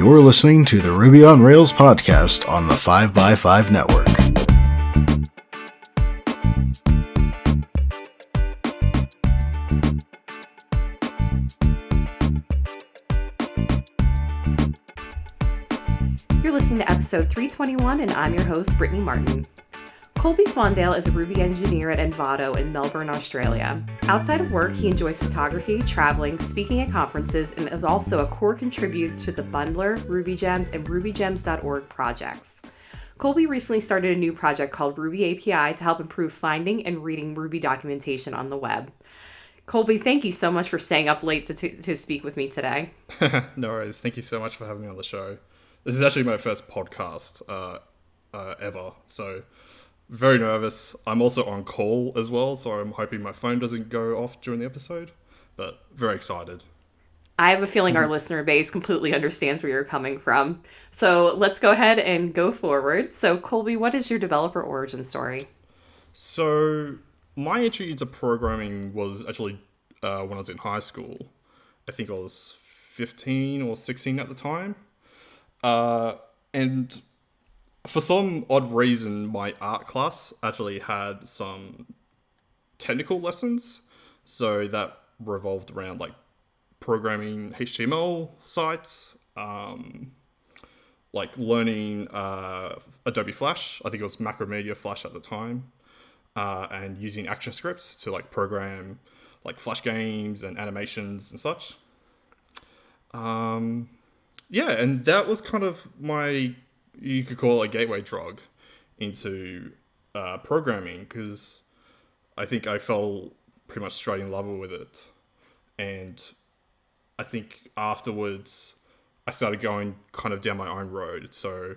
You're listening to the Ruby on Rails podcast on the 5x5 network. You're listening to episode 321, and I'm your host, Brittany Martin. Colby Swandale is a Ruby engineer at Envato in Melbourne, Australia. Outside of work, he enjoys photography, traveling, speaking at conferences, and is also a core contributor to the Bundler, Ruby Gems, and RubyGems.org projects. Colby recently started a new project called Ruby API to help improve finding and reading Ruby documentation on the web. Colby, thank you so much for staying up late to, to, to speak with me today. no worries. Thank you so much for having me on the show. This is actually my first podcast uh, uh, ever, so very nervous. I'm also on call as well, so I'm hoping my phone doesn't go off during the episode, but very excited. I have a feeling our listener base completely understands where you're coming from. So let's go ahead and go forward. So, Colby, what is your developer origin story? So, my entry into programming was actually uh, when I was in high school. I think I was 15 or 16 at the time. Uh, and for some odd reason, my art class actually had some technical lessons. So that revolved around like programming HTML sites, um, like learning uh, Adobe Flash. I think it was Macromedia Flash at the time, uh, and using action scripts to like program like Flash games and animations and such. Um, yeah, and that was kind of my you could call it a gateway drug into uh, programming because I think I fell pretty much straight in love with it, and I think afterwards I started going kind of down my own road. So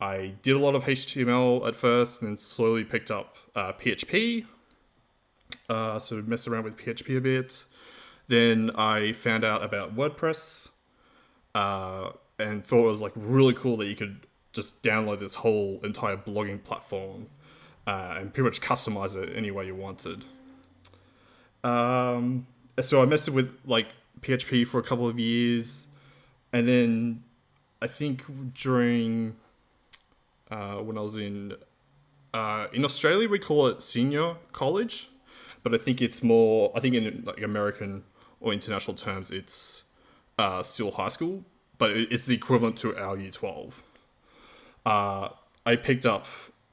I did a lot of HTML at first, and then slowly picked up uh, PHP. Uh, so messed around with PHP a bit. Then I found out about WordPress uh, and thought it was like really cool that you could just download this whole entire blogging platform uh, and pretty much customize it any way you wanted. Um, so I messed with like PHP for a couple of years, and then I think during uh, when I was in uh, in Australia we call it senior college, but I think it's more I think in like American or international terms it's uh, still high school, but it's the equivalent to our year twelve. Uh, I picked up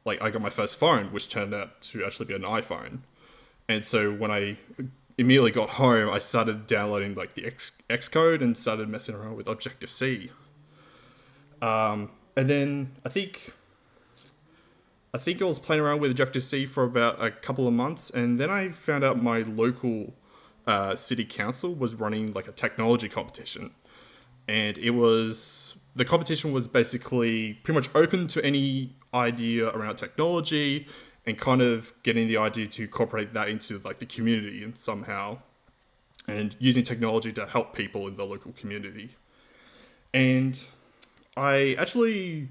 like I got my first phone, which turned out to actually be an iPhone, and so when I immediately got home, I started downloading like the X Xcode and started messing around with Objective C. Um, and then I think I think I was playing around with Objective C for about a couple of months, and then I found out my local uh, city council was running like a technology competition, and it was the competition was basically pretty much open to any idea around technology and kind of getting the idea to incorporate that into like the community and somehow and using technology to help people in the local community. And i actually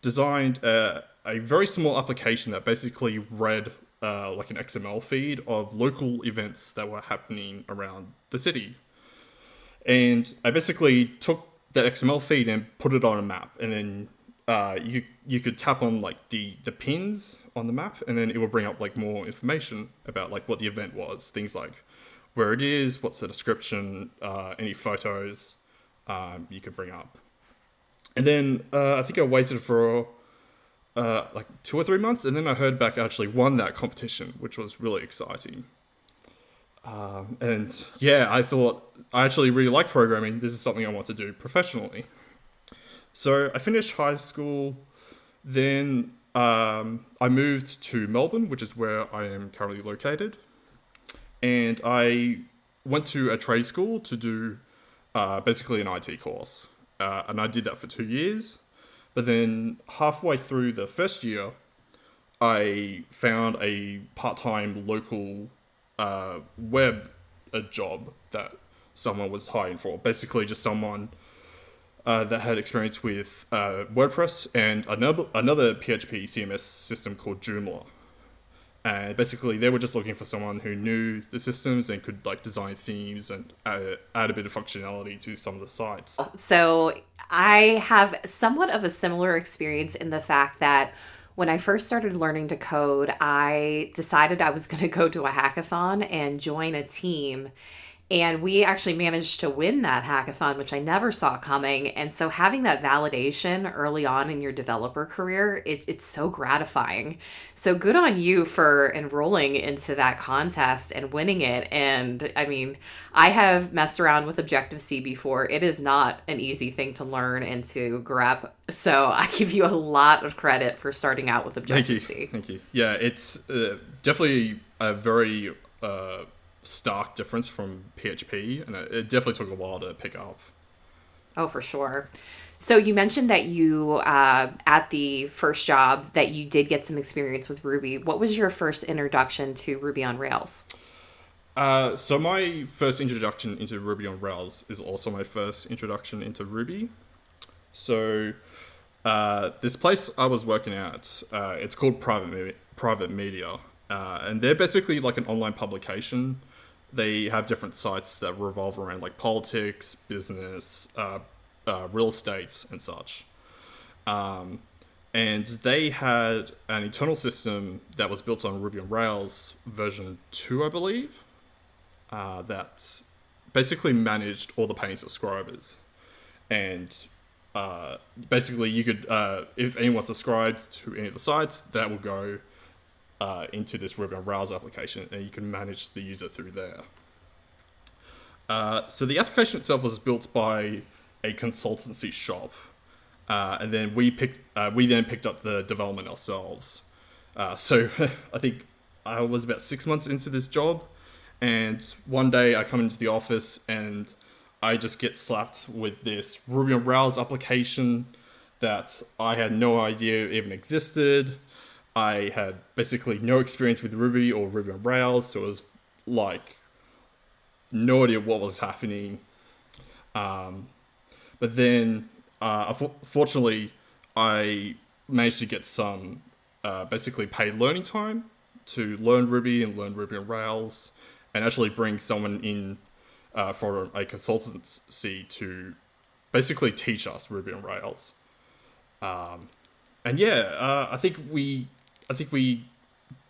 designed a, a very small application that basically read uh, like an xml feed of local events that were happening around the city. And i basically took that xml feed and put it on a map. And then uh, you you could tap on like the the pins on the map, and then it will bring up like more information about like what the event was, things like where it is, what's the description, uh, any photos um, you could bring up, and then uh, I think I waited for uh, like two or three months, and then I heard back I actually won that competition, which was really exciting. Um, and yeah, I thought I actually really like programming. This is something I want to do professionally. So I finished high school, then um, I moved to Melbourne, which is where I am currently located, and I went to a trade school to do uh, basically an IT course, uh, and I did that for two years. But then halfway through the first year, I found a part-time local uh, web a job that someone was hiring for. Basically, just someone uh, that had experience with uh, WordPress and another PHP CMS system called Joomla. And basically, they were just looking for someone who knew the systems and could like design themes and add, add a bit of functionality to some of the sites. So I have somewhat of a similar experience in the fact that when I first started learning to code, I decided I was going to go to a hackathon and join a team and we actually managed to win that hackathon, which I never saw coming. And so having that validation early on in your developer career, it, it's so gratifying. So good on you for enrolling into that contest and winning it. And I mean, I have messed around with Objective C before. It is not an easy thing to learn and to grab. So I give you a lot of credit for starting out with Objective Thank you. C. Thank you. Yeah, it's uh, definitely a very uh, stark difference from PHP, and it, it definitely took a while to pick up. Oh, for sure. So you mentioned that you, uh, at the first job, that you did get some experience with Ruby. What was your first introduction to Ruby on Rails? Uh, so my first introduction into Ruby on Rails is also my first introduction into Ruby. So uh, this place I was working at, uh, it's called Private Private Media, uh, and they're basically like an online publication they have different sites that revolve around like politics, business, uh, uh, real estate, and such. Um, and they had an internal system that was built on Ruby on Rails version 2, I believe, uh, that basically managed all the paying subscribers. And uh, basically, you could, uh, if anyone subscribed to any of the sites, that will go uh, into this Ruby on Rails application, and you can manage the user through there. Uh, so the application itself was built by a consultancy shop, uh, and then we picked uh, we then picked up the development ourselves. Uh, so I think I was about six months into this job, and one day I come into the office and I just get slapped with this Ruby on Rails application that I had no idea even existed. I had basically no experience with Ruby or Ruby on Rails, so it was like no idea what was happening. Um, but then, uh, fortunately, I managed to get some uh, basically paid learning time to learn Ruby and learn Ruby on Rails, and actually bring someone in uh, for a consultancy to basically teach us Ruby on Rails. Um, and yeah, uh, I think we I think we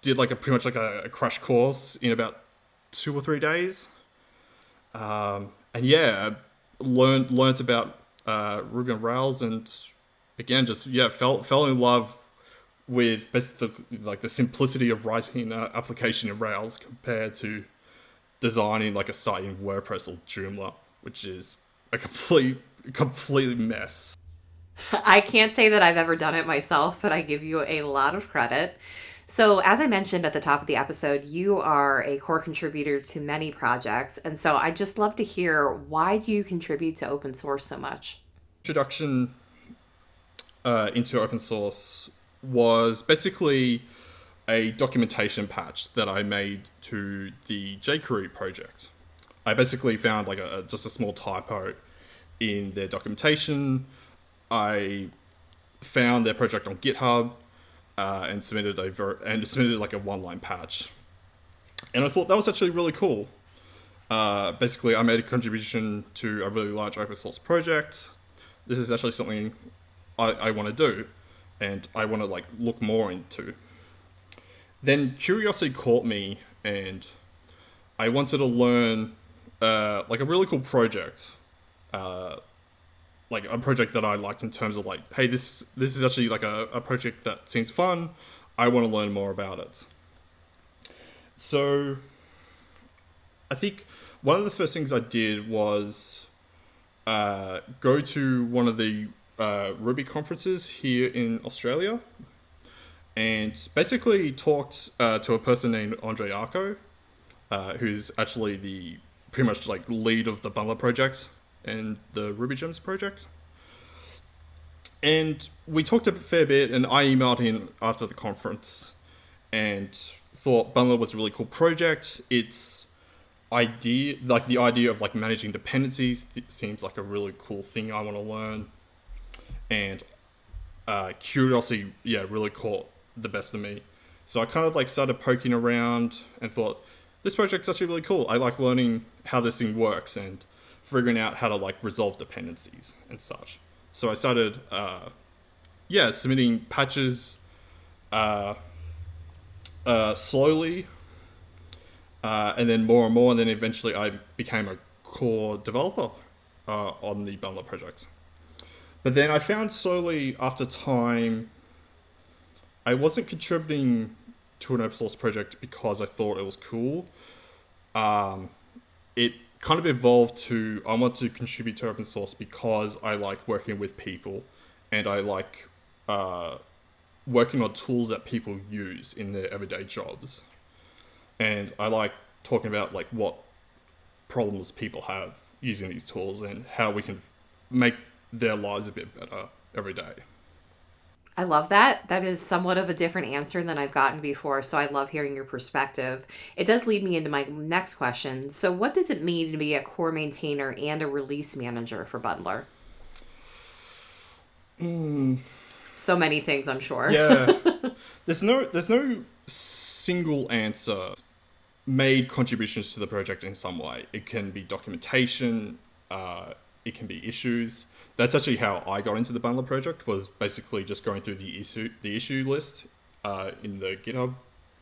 did like a pretty much like a, a crash course in about two or three days. Um, and yeah, learned learned about uh, Ruby on Rails, and again, just yeah, fell fell in love with basically like the simplicity of writing an application in Rails compared to designing like a site in WordPress or Joomla, which is a complete complete mess. I can't say that I've ever done it myself, but I give you a lot of credit. So, as I mentioned at the top of the episode, you are a core contributor to many projects. And so, I'd just love to hear why do you contribute to open source so much? Introduction uh, into open source was basically a documentation patch that I made to the jQuery project. I basically found like a just a small typo in their documentation I found their project on GitHub uh, and submitted a ver- and submitted like a one line patch, and I thought that was actually really cool. Uh, basically, I made a contribution to a really large open source project. This is actually something I, I want to do, and I want to like look more into. Then curiosity caught me, and I wanted to learn uh, like a really cool project uh, like a project that I liked in terms of like, hey, this this is actually like a, a project that seems fun. I want to learn more about it. So I think one of the first things I did was uh, go to one of the uh, Ruby conferences here in Australia and basically talked uh, to a person named Andre Arko, uh, who's actually the pretty much like lead of the Bundler project and the Ruby Gems project. And we talked a fair bit, and I emailed him after the conference and thought Bundler was a really cool project. It's idea, like the idea of like managing dependencies, seems like a really cool thing I want to learn. And uh, curiosity, yeah, really caught the best of me. So I kind of like started poking around and thought, this project's actually really cool. I like learning how this thing works and figuring out how to like resolve dependencies and such. So I started, uh, yeah, submitting patches uh, uh, slowly, uh, and then more and more, and then eventually I became a core developer uh, on the Bundler project. But then I found slowly after time, I wasn't contributing to an open source project because I thought it was cool. Um, it kind of evolved to I want to contribute to open source because I like working with people and I like uh, working on tools that people use in their everyday jobs. And I like talking about like what problems people have using these tools and how we can make their lives a bit better every day. I love that. That is somewhat of a different answer than I've gotten before. So I love hearing your perspective. It does lead me into my next question. So, what does it mean to be a core maintainer and a release manager for Bundler? Mm. So many things, I'm sure. Yeah. there's no there's no single answer. Made contributions to the project in some way. It can be documentation. Uh, it can be issues that's actually how I got into the Bundler project. Was basically just going through the issue the issue list uh, in the GitHub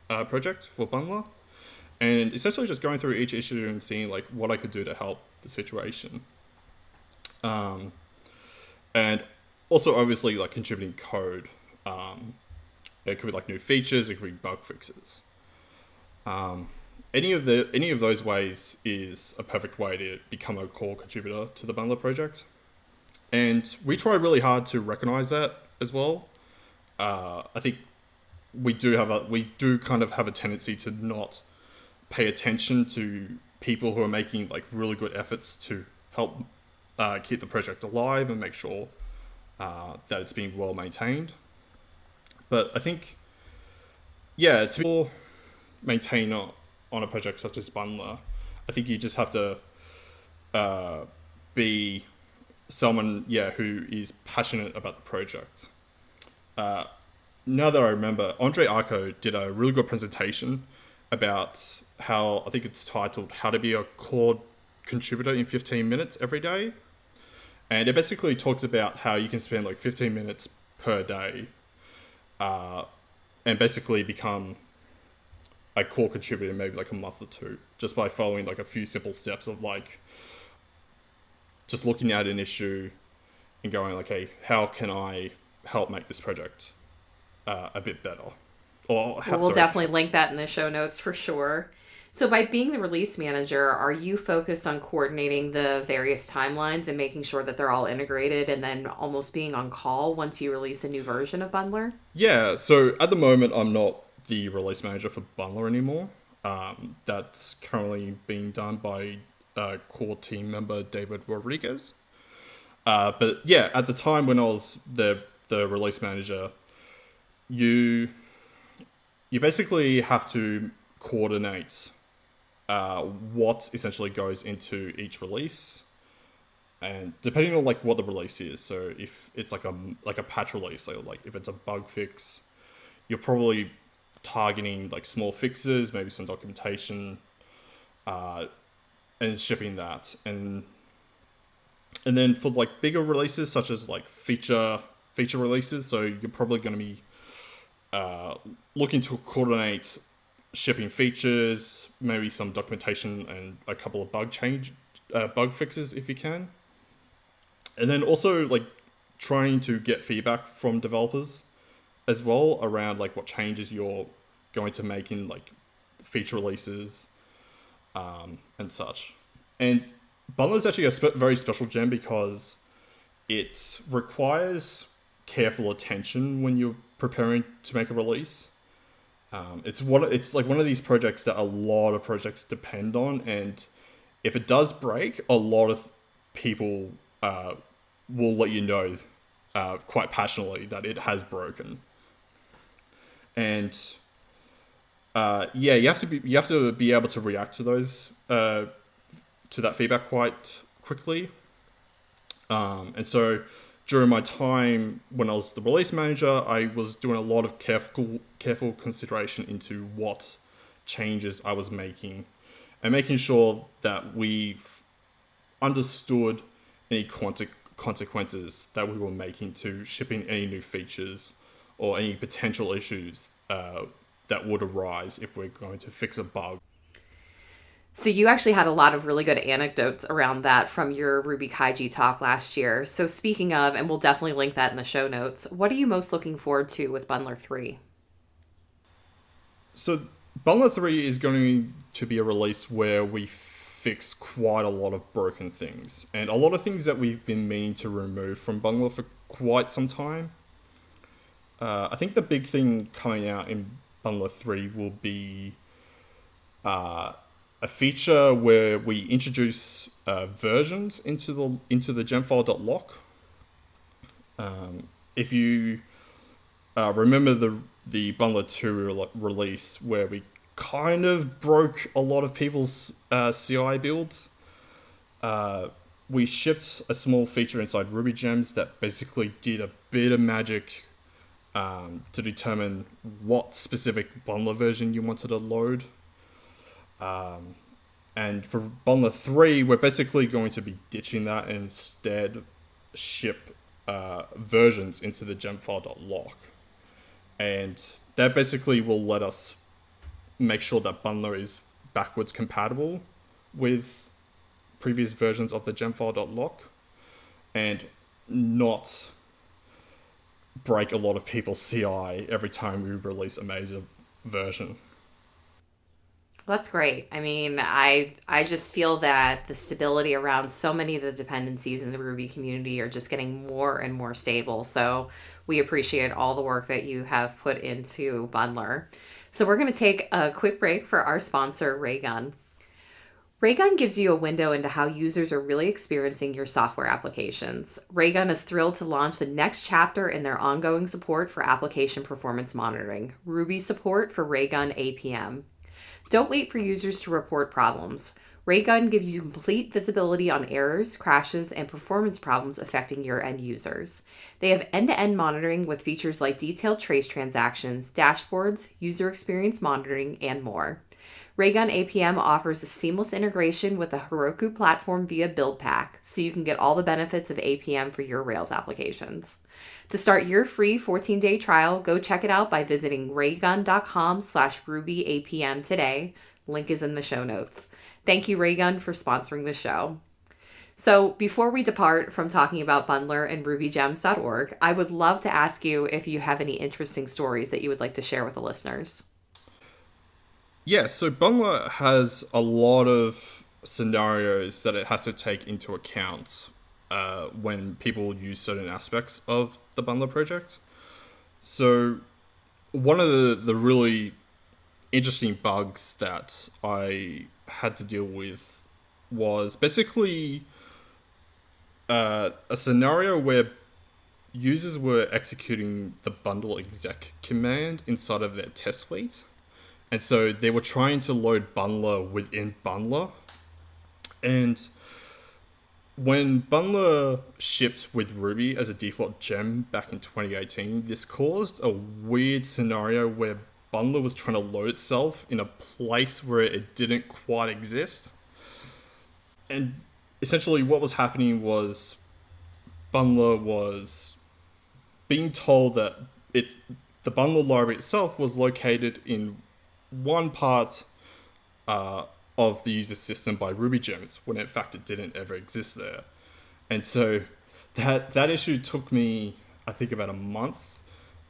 uh, project for Bundler, and essentially just going through each issue and seeing like what I could do to help the situation. Um, and also obviously like contributing code. Um, it could be like new features. It could be bug fixes. Um, any of the any of those ways is a perfect way to become a core contributor to the Bundler project and we try really hard to recognize that as well. Uh, I think we do have a we do kind of have a tendency to not pay attention to people who are making like really good efforts to help uh, keep the project alive and make sure uh, that it's being well maintained. But I think, yeah, to maintain on a project such as Bundler, I think you just have to uh, be someone, yeah, who is passionate about the project. Uh, now that I remember, Andre Arko did a really good presentation about how I think it's titled "How to Be a Core Contributor in 15 Minutes Every Day," and it basically talks about how you can spend like 15 minutes per day, uh, and basically become a core contributor maybe like a month or two just by following like a few simple steps of like just looking at an issue and going, okay, how can I help make this project uh, a bit better? Or we'll sorry. definitely link that in the show notes for sure. So, by being the release manager, are you focused on coordinating the various timelines and making sure that they're all integrated and then almost being on call once you release a new version of Bundler? Yeah, so at the moment, I'm not the release manager for Bundler anymore. Um, that's currently being done by uh, core team member David Rodriguez. Uh, but yeah, at the time when I was the the release manager, you you basically have to coordinate uh, what essentially goes into each release, and depending on like what the release is. So if it's like a like a patch release, so like if it's a bug fix, you're probably targeting like small fixes, maybe some documentation. Uh, and shipping that and and then for like bigger releases such as like feature feature releases so you're probably going to be uh, looking to coordinate shipping features maybe some documentation and a couple of bug change uh, bug fixes if you can and then also like trying to get feedback from developers as well around like what changes you're going to make in like feature releases um, and such. And Bundler is actually a spe- very special gem because it requires careful attention when you're preparing to make a release. Um, it's one. It's like one of these projects that a lot of projects depend on, and if it does break, a lot of people uh, will let you know uh, quite passionately that it has broken. And uh, yeah, you have to be you have to be able to react to those uh, to that feedback quite quickly. Um, and so during my time when I was the release manager, I was doing a lot of careful careful consideration into what changes I was making, and making sure that we understood any consequences that we were making to shipping any new features or any potential issues uh, that would arise if we're going to fix a bug. So you actually had a lot of really good anecdotes around that from your RubyKaigi talk last year. So speaking of, and we'll definitely link that in the show notes, what are you most looking forward to with Bundler 3? So Bundler 3 is going to be a release where we fix quite a lot of broken things and a lot of things that we've been meaning to remove from Bundler for quite some time. Uh, I think the big thing coming out in Bundler 3 will be uh, a feature where we introduce uh, versions into the into the gemfile.lock. Um, if you uh, remember the the Bundler 2 re- release where we kind of broke a lot of people's uh, CI builds. Uh, we shipped a small feature inside Ruby Gems that basically did a bit of magic um, to determine what specific bundler version you wanted to load. Um, and for bundler 3, we're basically going to be ditching that and instead ship uh, versions into the gemfile.lock. And that basically will let us make sure that bundler is backwards compatible with previous versions of the gemfile.lock and not break a lot of people's CI every time we release a major version. That's great. I mean, I I just feel that the stability around so many of the dependencies in the Ruby community are just getting more and more stable. So we appreciate all the work that you have put into Bundler. So we're going to take a quick break for our sponsor, Raygun. Raygun gives you a window into how users are really experiencing your software applications. Raygun is thrilled to launch the next chapter in their ongoing support for application performance monitoring, Ruby support for Raygun APM. Don't wait for users to report problems. Raygun gives you complete visibility on errors, crashes, and performance problems affecting your end users. They have end to end monitoring with features like detailed trace transactions, dashboards, user experience monitoring, and more. Raygun APM offers a seamless integration with the Heroku platform via BuildPack, so you can get all the benefits of APM for your Rails applications. To start your free 14-day trial, go check it out by visiting raygun.com slash rubyapm today. Link is in the show notes. Thank you, Raygun, for sponsoring the show. So, before we depart from talking about Bundler and rubygems.org, I would love to ask you if you have any interesting stories that you would like to share with the listeners. Yeah, so Bundler has a lot of scenarios that it has to take into account uh, when people use certain aspects of the Bundler project. So, one of the, the really interesting bugs that I had to deal with was basically uh, a scenario where users were executing the bundle exec command inside of their test suite. And so they were trying to load bundler within bundler. And when bundler shipped with Ruby as a default gem back in 2018, this caused a weird scenario where bundler was trying to load itself in a place where it didn't quite exist. And essentially what was happening was bundler was being told that it the bundler library itself was located in one part uh, of the user system by Ruby gems when in fact it didn't ever exist there. And so that that issue took me I think about a month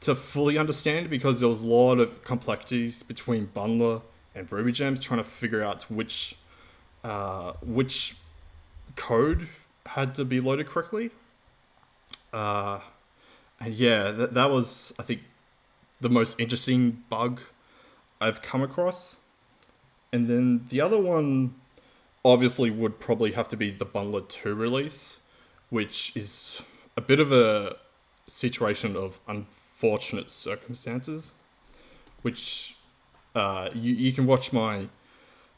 to fully understand because there was a lot of complexities between bundler and Ruby gems trying to figure out which uh, which code had to be loaded correctly. Uh, and yeah, that, that was I think the most interesting bug I've come across. And then the other one obviously would probably have to be the Bundler 2 release, which is a bit of a situation of unfortunate circumstances, which uh, you, you can watch my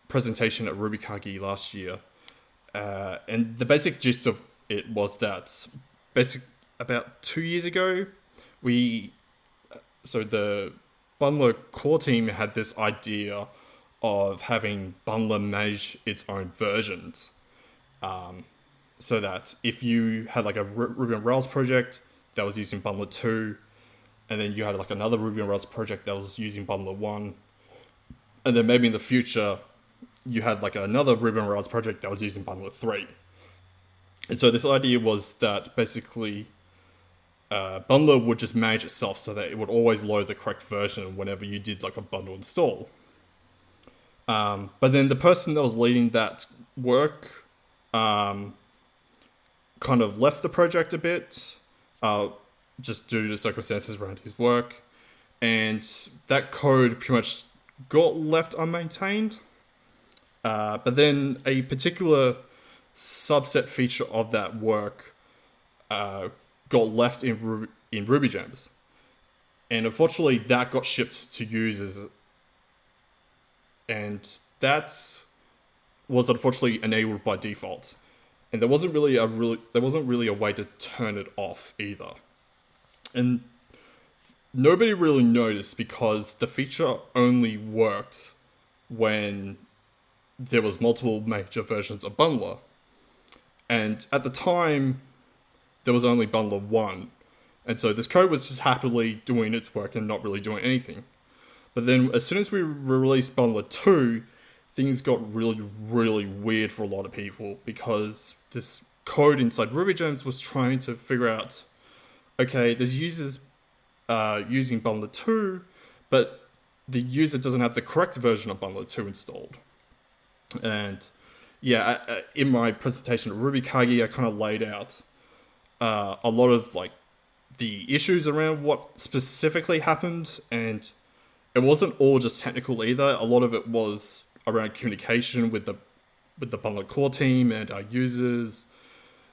presentation at RubyKaigi last year. Uh, and the basic gist of it was that basic about two years ago, we so the Bundler core team had this idea of having Bundler manage its own versions. Um, so that if you had like a Ruby on Rails project that was using Bundler 2, and then you had like another Ruby on Rails project that was using Bundler 1, and then maybe in the future you had like another Ruby on Rails project that was using Bundler 3. And so this idea was that basically uh, Bundler would just manage itself so that it would always load the correct version whenever you did like a bundle install. Um, but then the person that was leading that work um, kind of left the project a bit, uh, just due to circumstances around his work, and that code pretty much got left unmaintained. Uh, but then a particular subset feature of that work uh, got left in Ruby, in Ruby Gems, and unfortunately that got shipped to users, and that was unfortunately enabled by default, and there wasn't really a really there wasn't really a way to turn it off either, and nobody really noticed because the feature only worked when there was multiple major versions of Bundler. And at the time, there was only Bundler 1. And so this code was just happily doing its work and not really doing anything. But then as soon as we released Bundler 2, things got really, really weird for a lot of people because this code inside RubyGems was trying to figure out okay, there's users uh, using Bundler 2, but the user doesn't have the correct version of Bundler 2 installed. And yeah, in my presentation at RubyKaigi, I kind of laid out uh, a lot of like the issues around what specifically happened, and it wasn't all just technical either. A lot of it was around communication with the with the Bundler core team and our users,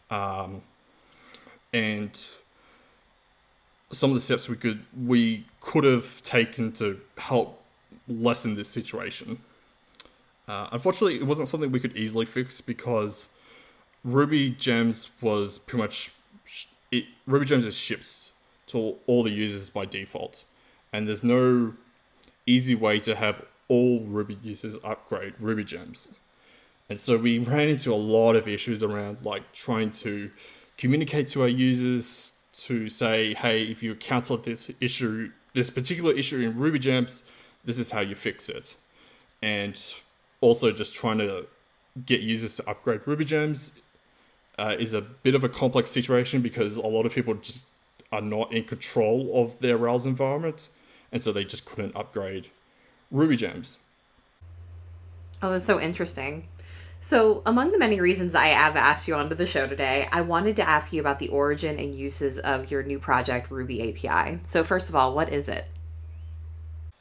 um, and some of the steps we could we could have taken to help lessen this situation. Uh, unfortunately, it wasn't something we could easily fix because Ruby Gems was pretty much it. Ruby Gems is shipped to all the users by default, and there's no easy way to have all Ruby users upgrade Ruby Gems. And so we ran into a lot of issues around like trying to communicate to our users to say, hey, if you cancel this issue, this particular issue in Ruby Gems, this is how you fix it. And also just trying to get users to upgrade Ruby Gems uh, is a bit of a complex situation because a lot of people just are not in control of their Rails environment, and so they just couldn't upgrade Ruby Gems. Oh, that's so interesting. So, among the many reasons I have asked you onto the show today, I wanted to ask you about the origin and uses of your new project, Ruby API. So, first of all, what is it?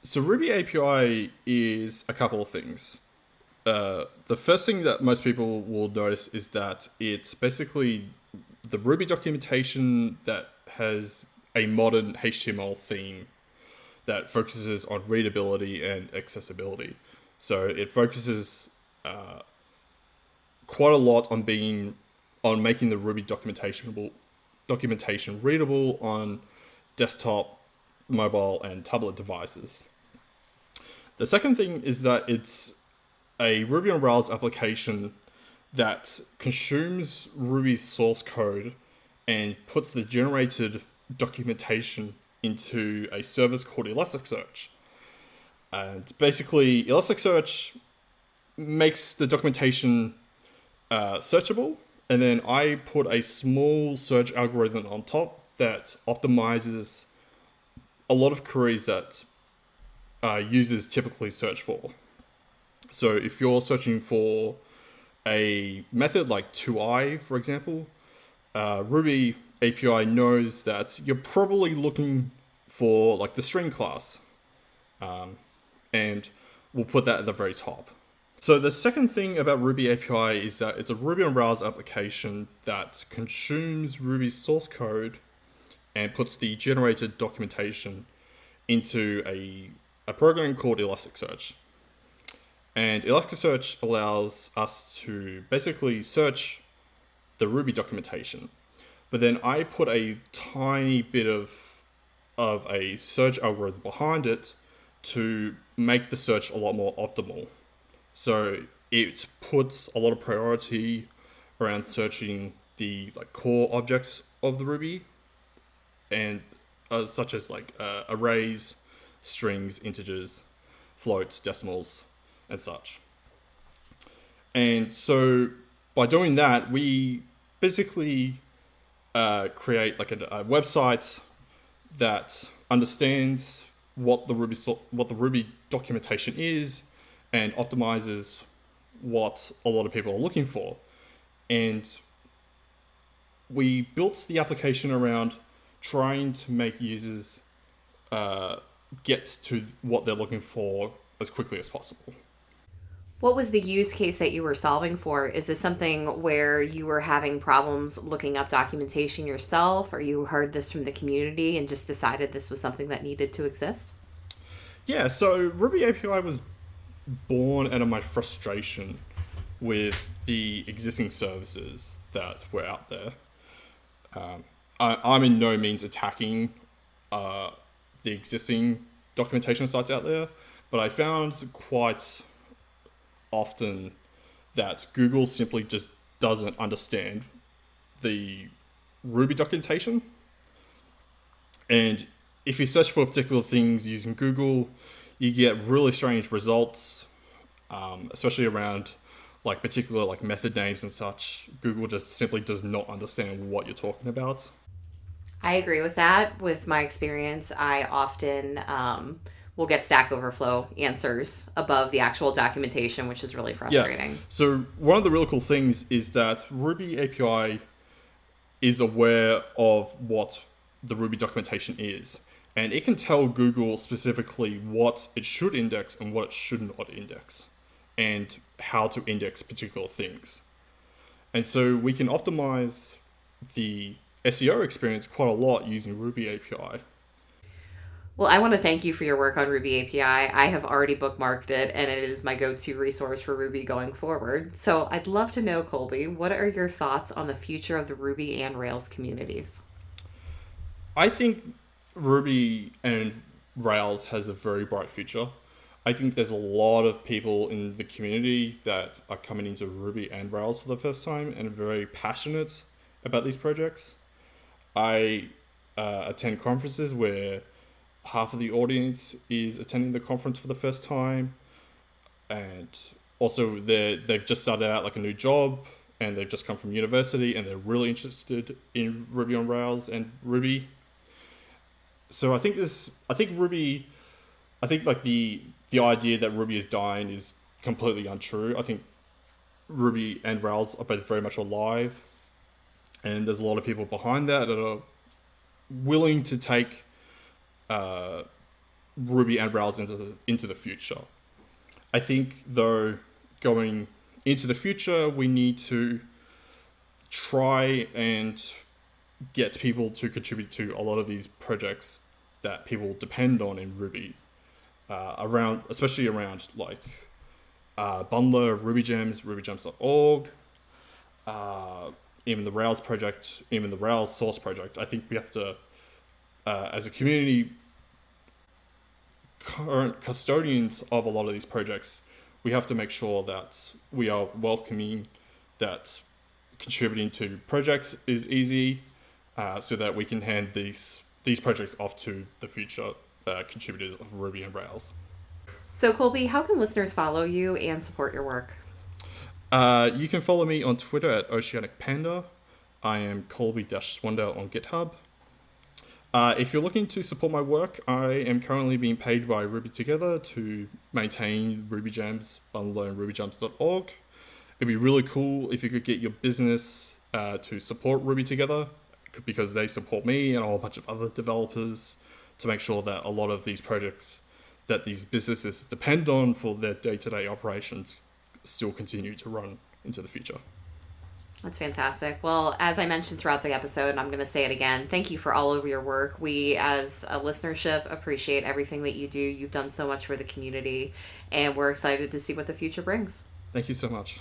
So, Ruby API is a couple of things. Uh, the first thing that most people will notice is that it's basically the Ruby documentation that has a modern HTML theme that focuses on readability and accessibility. So it focuses uh, quite a lot on being on making the Ruby documentation documentation readable on desktop, mobile, and tablet devices. The second thing is that it's a Ruby on Rails application that consumes Ruby's source code and puts the generated documentation into a service called Elasticsearch. And basically, Elasticsearch makes the documentation uh, searchable, and then I put a small search algorithm on top that optimizes a lot of queries that uh, users typically search for. So if you're searching for a method like to_i, for example, uh, Ruby API knows that you're probably looking for like the string class, um, and we'll put that at the very top. So the second thing about Ruby API is that it's a Ruby on Rails application that consumes Ruby's source code and puts the generated documentation into a, a program called Elasticsearch. And Elasticsearch allows us to basically search the Ruby documentation. But then I put a tiny bit of, of a search algorithm behind it to make the search a lot more optimal. So it puts a lot of priority around searching the like core objects of the Ruby, and uh, such as like uh, arrays, strings, integers, floats, decimals, and such. And so by doing that, we basically uh, create like a, a, website that understands what the Ruby what the Ruby documentation is and optimizes what a lot of people are looking for. And we built the application around trying to make users uh, get to what they're looking for as quickly as possible. What was the use case that you were solving for? Is this something where you were having problems looking up documentation yourself, or you heard this from the community and just decided this was something that needed to exist? Yeah, so Ruby API was born out of my frustration with the existing services that were out there. Um, I, am in no means attacking uh, the existing documentation sites out there, but I found quite often that Google simply just doesn't understand the Ruby documentation. And if you search for particular things using Google, you get really strange results, um, especially around like particular like method names and such. Google just simply does not understand what you're talking about. I agree with that. With my experience, I often um, will get Stack Overflow answers above the actual documentation, which is really frustrating. Yeah. So one of the really cool things is that Ruby API is aware of what the Ruby documentation is. And it can tell Google specifically what it should index and what it should not index, and how to index particular things. And so we can optimize the SEO experience quite a lot using Ruby API. Well, I want to thank you for your work on Ruby API. I have already bookmarked it and it is my go to resource for Ruby going forward. So I'd love to know, Colby, what are your thoughts on the future of the Ruby and Rails communities? I think Ruby and Rails has a very bright future. I think there's a lot of people in the community that are coming into Ruby and Rails for the first time and are very passionate about these projects. I uh, attend conferences where half of the audience is attending the conference for the first time, and also they they've just started out like a new job and they've just come from university and they're really interested in Ruby on Rails and Ruby. So I think this I think Ruby I think like the the idea that Ruby is dying is completely untrue. I think Ruby and Rails are both very much alive and there's a lot of people behind that that are willing to take uh, Ruby and Rails into the, into the future. I think though going into the future, we need to try and get people to contribute to a lot of these projects that people depend on in Ruby, uh, around especially around like uh, Bundler, Ruby Gems, RubyGems.org, uh, even the Rails project, even the Rails source project. I think we have to uh, as a community current custodians of a lot of these projects, we have to make sure that we are welcoming, that contributing to projects is easy, uh, so that we can hand these these projects off to the future uh, contributors of Ruby and Rails. So Colby, how can listeners follow you and support your work? Uh, you can follow me on Twitter at Oceanic Panda. I am Colby Swandale on GitHub. Uh, if you're looking to support my work, I am currently being paid by Ruby Together to maintain Ruby on RubyGems.org. It'd be really cool if you could get your business uh, to support Ruby Together because they support me and a whole bunch of other developers to make sure that a lot of these projects that these businesses depend on for their day-to-day operations still continue to run into the future. That's fantastic. Well, as I mentioned throughout the episode, and I'm going to say it again, thank you for all of your work. We, as a listenership, appreciate everything that you do. You've done so much for the community, and we're excited to see what the future brings. Thank you so much.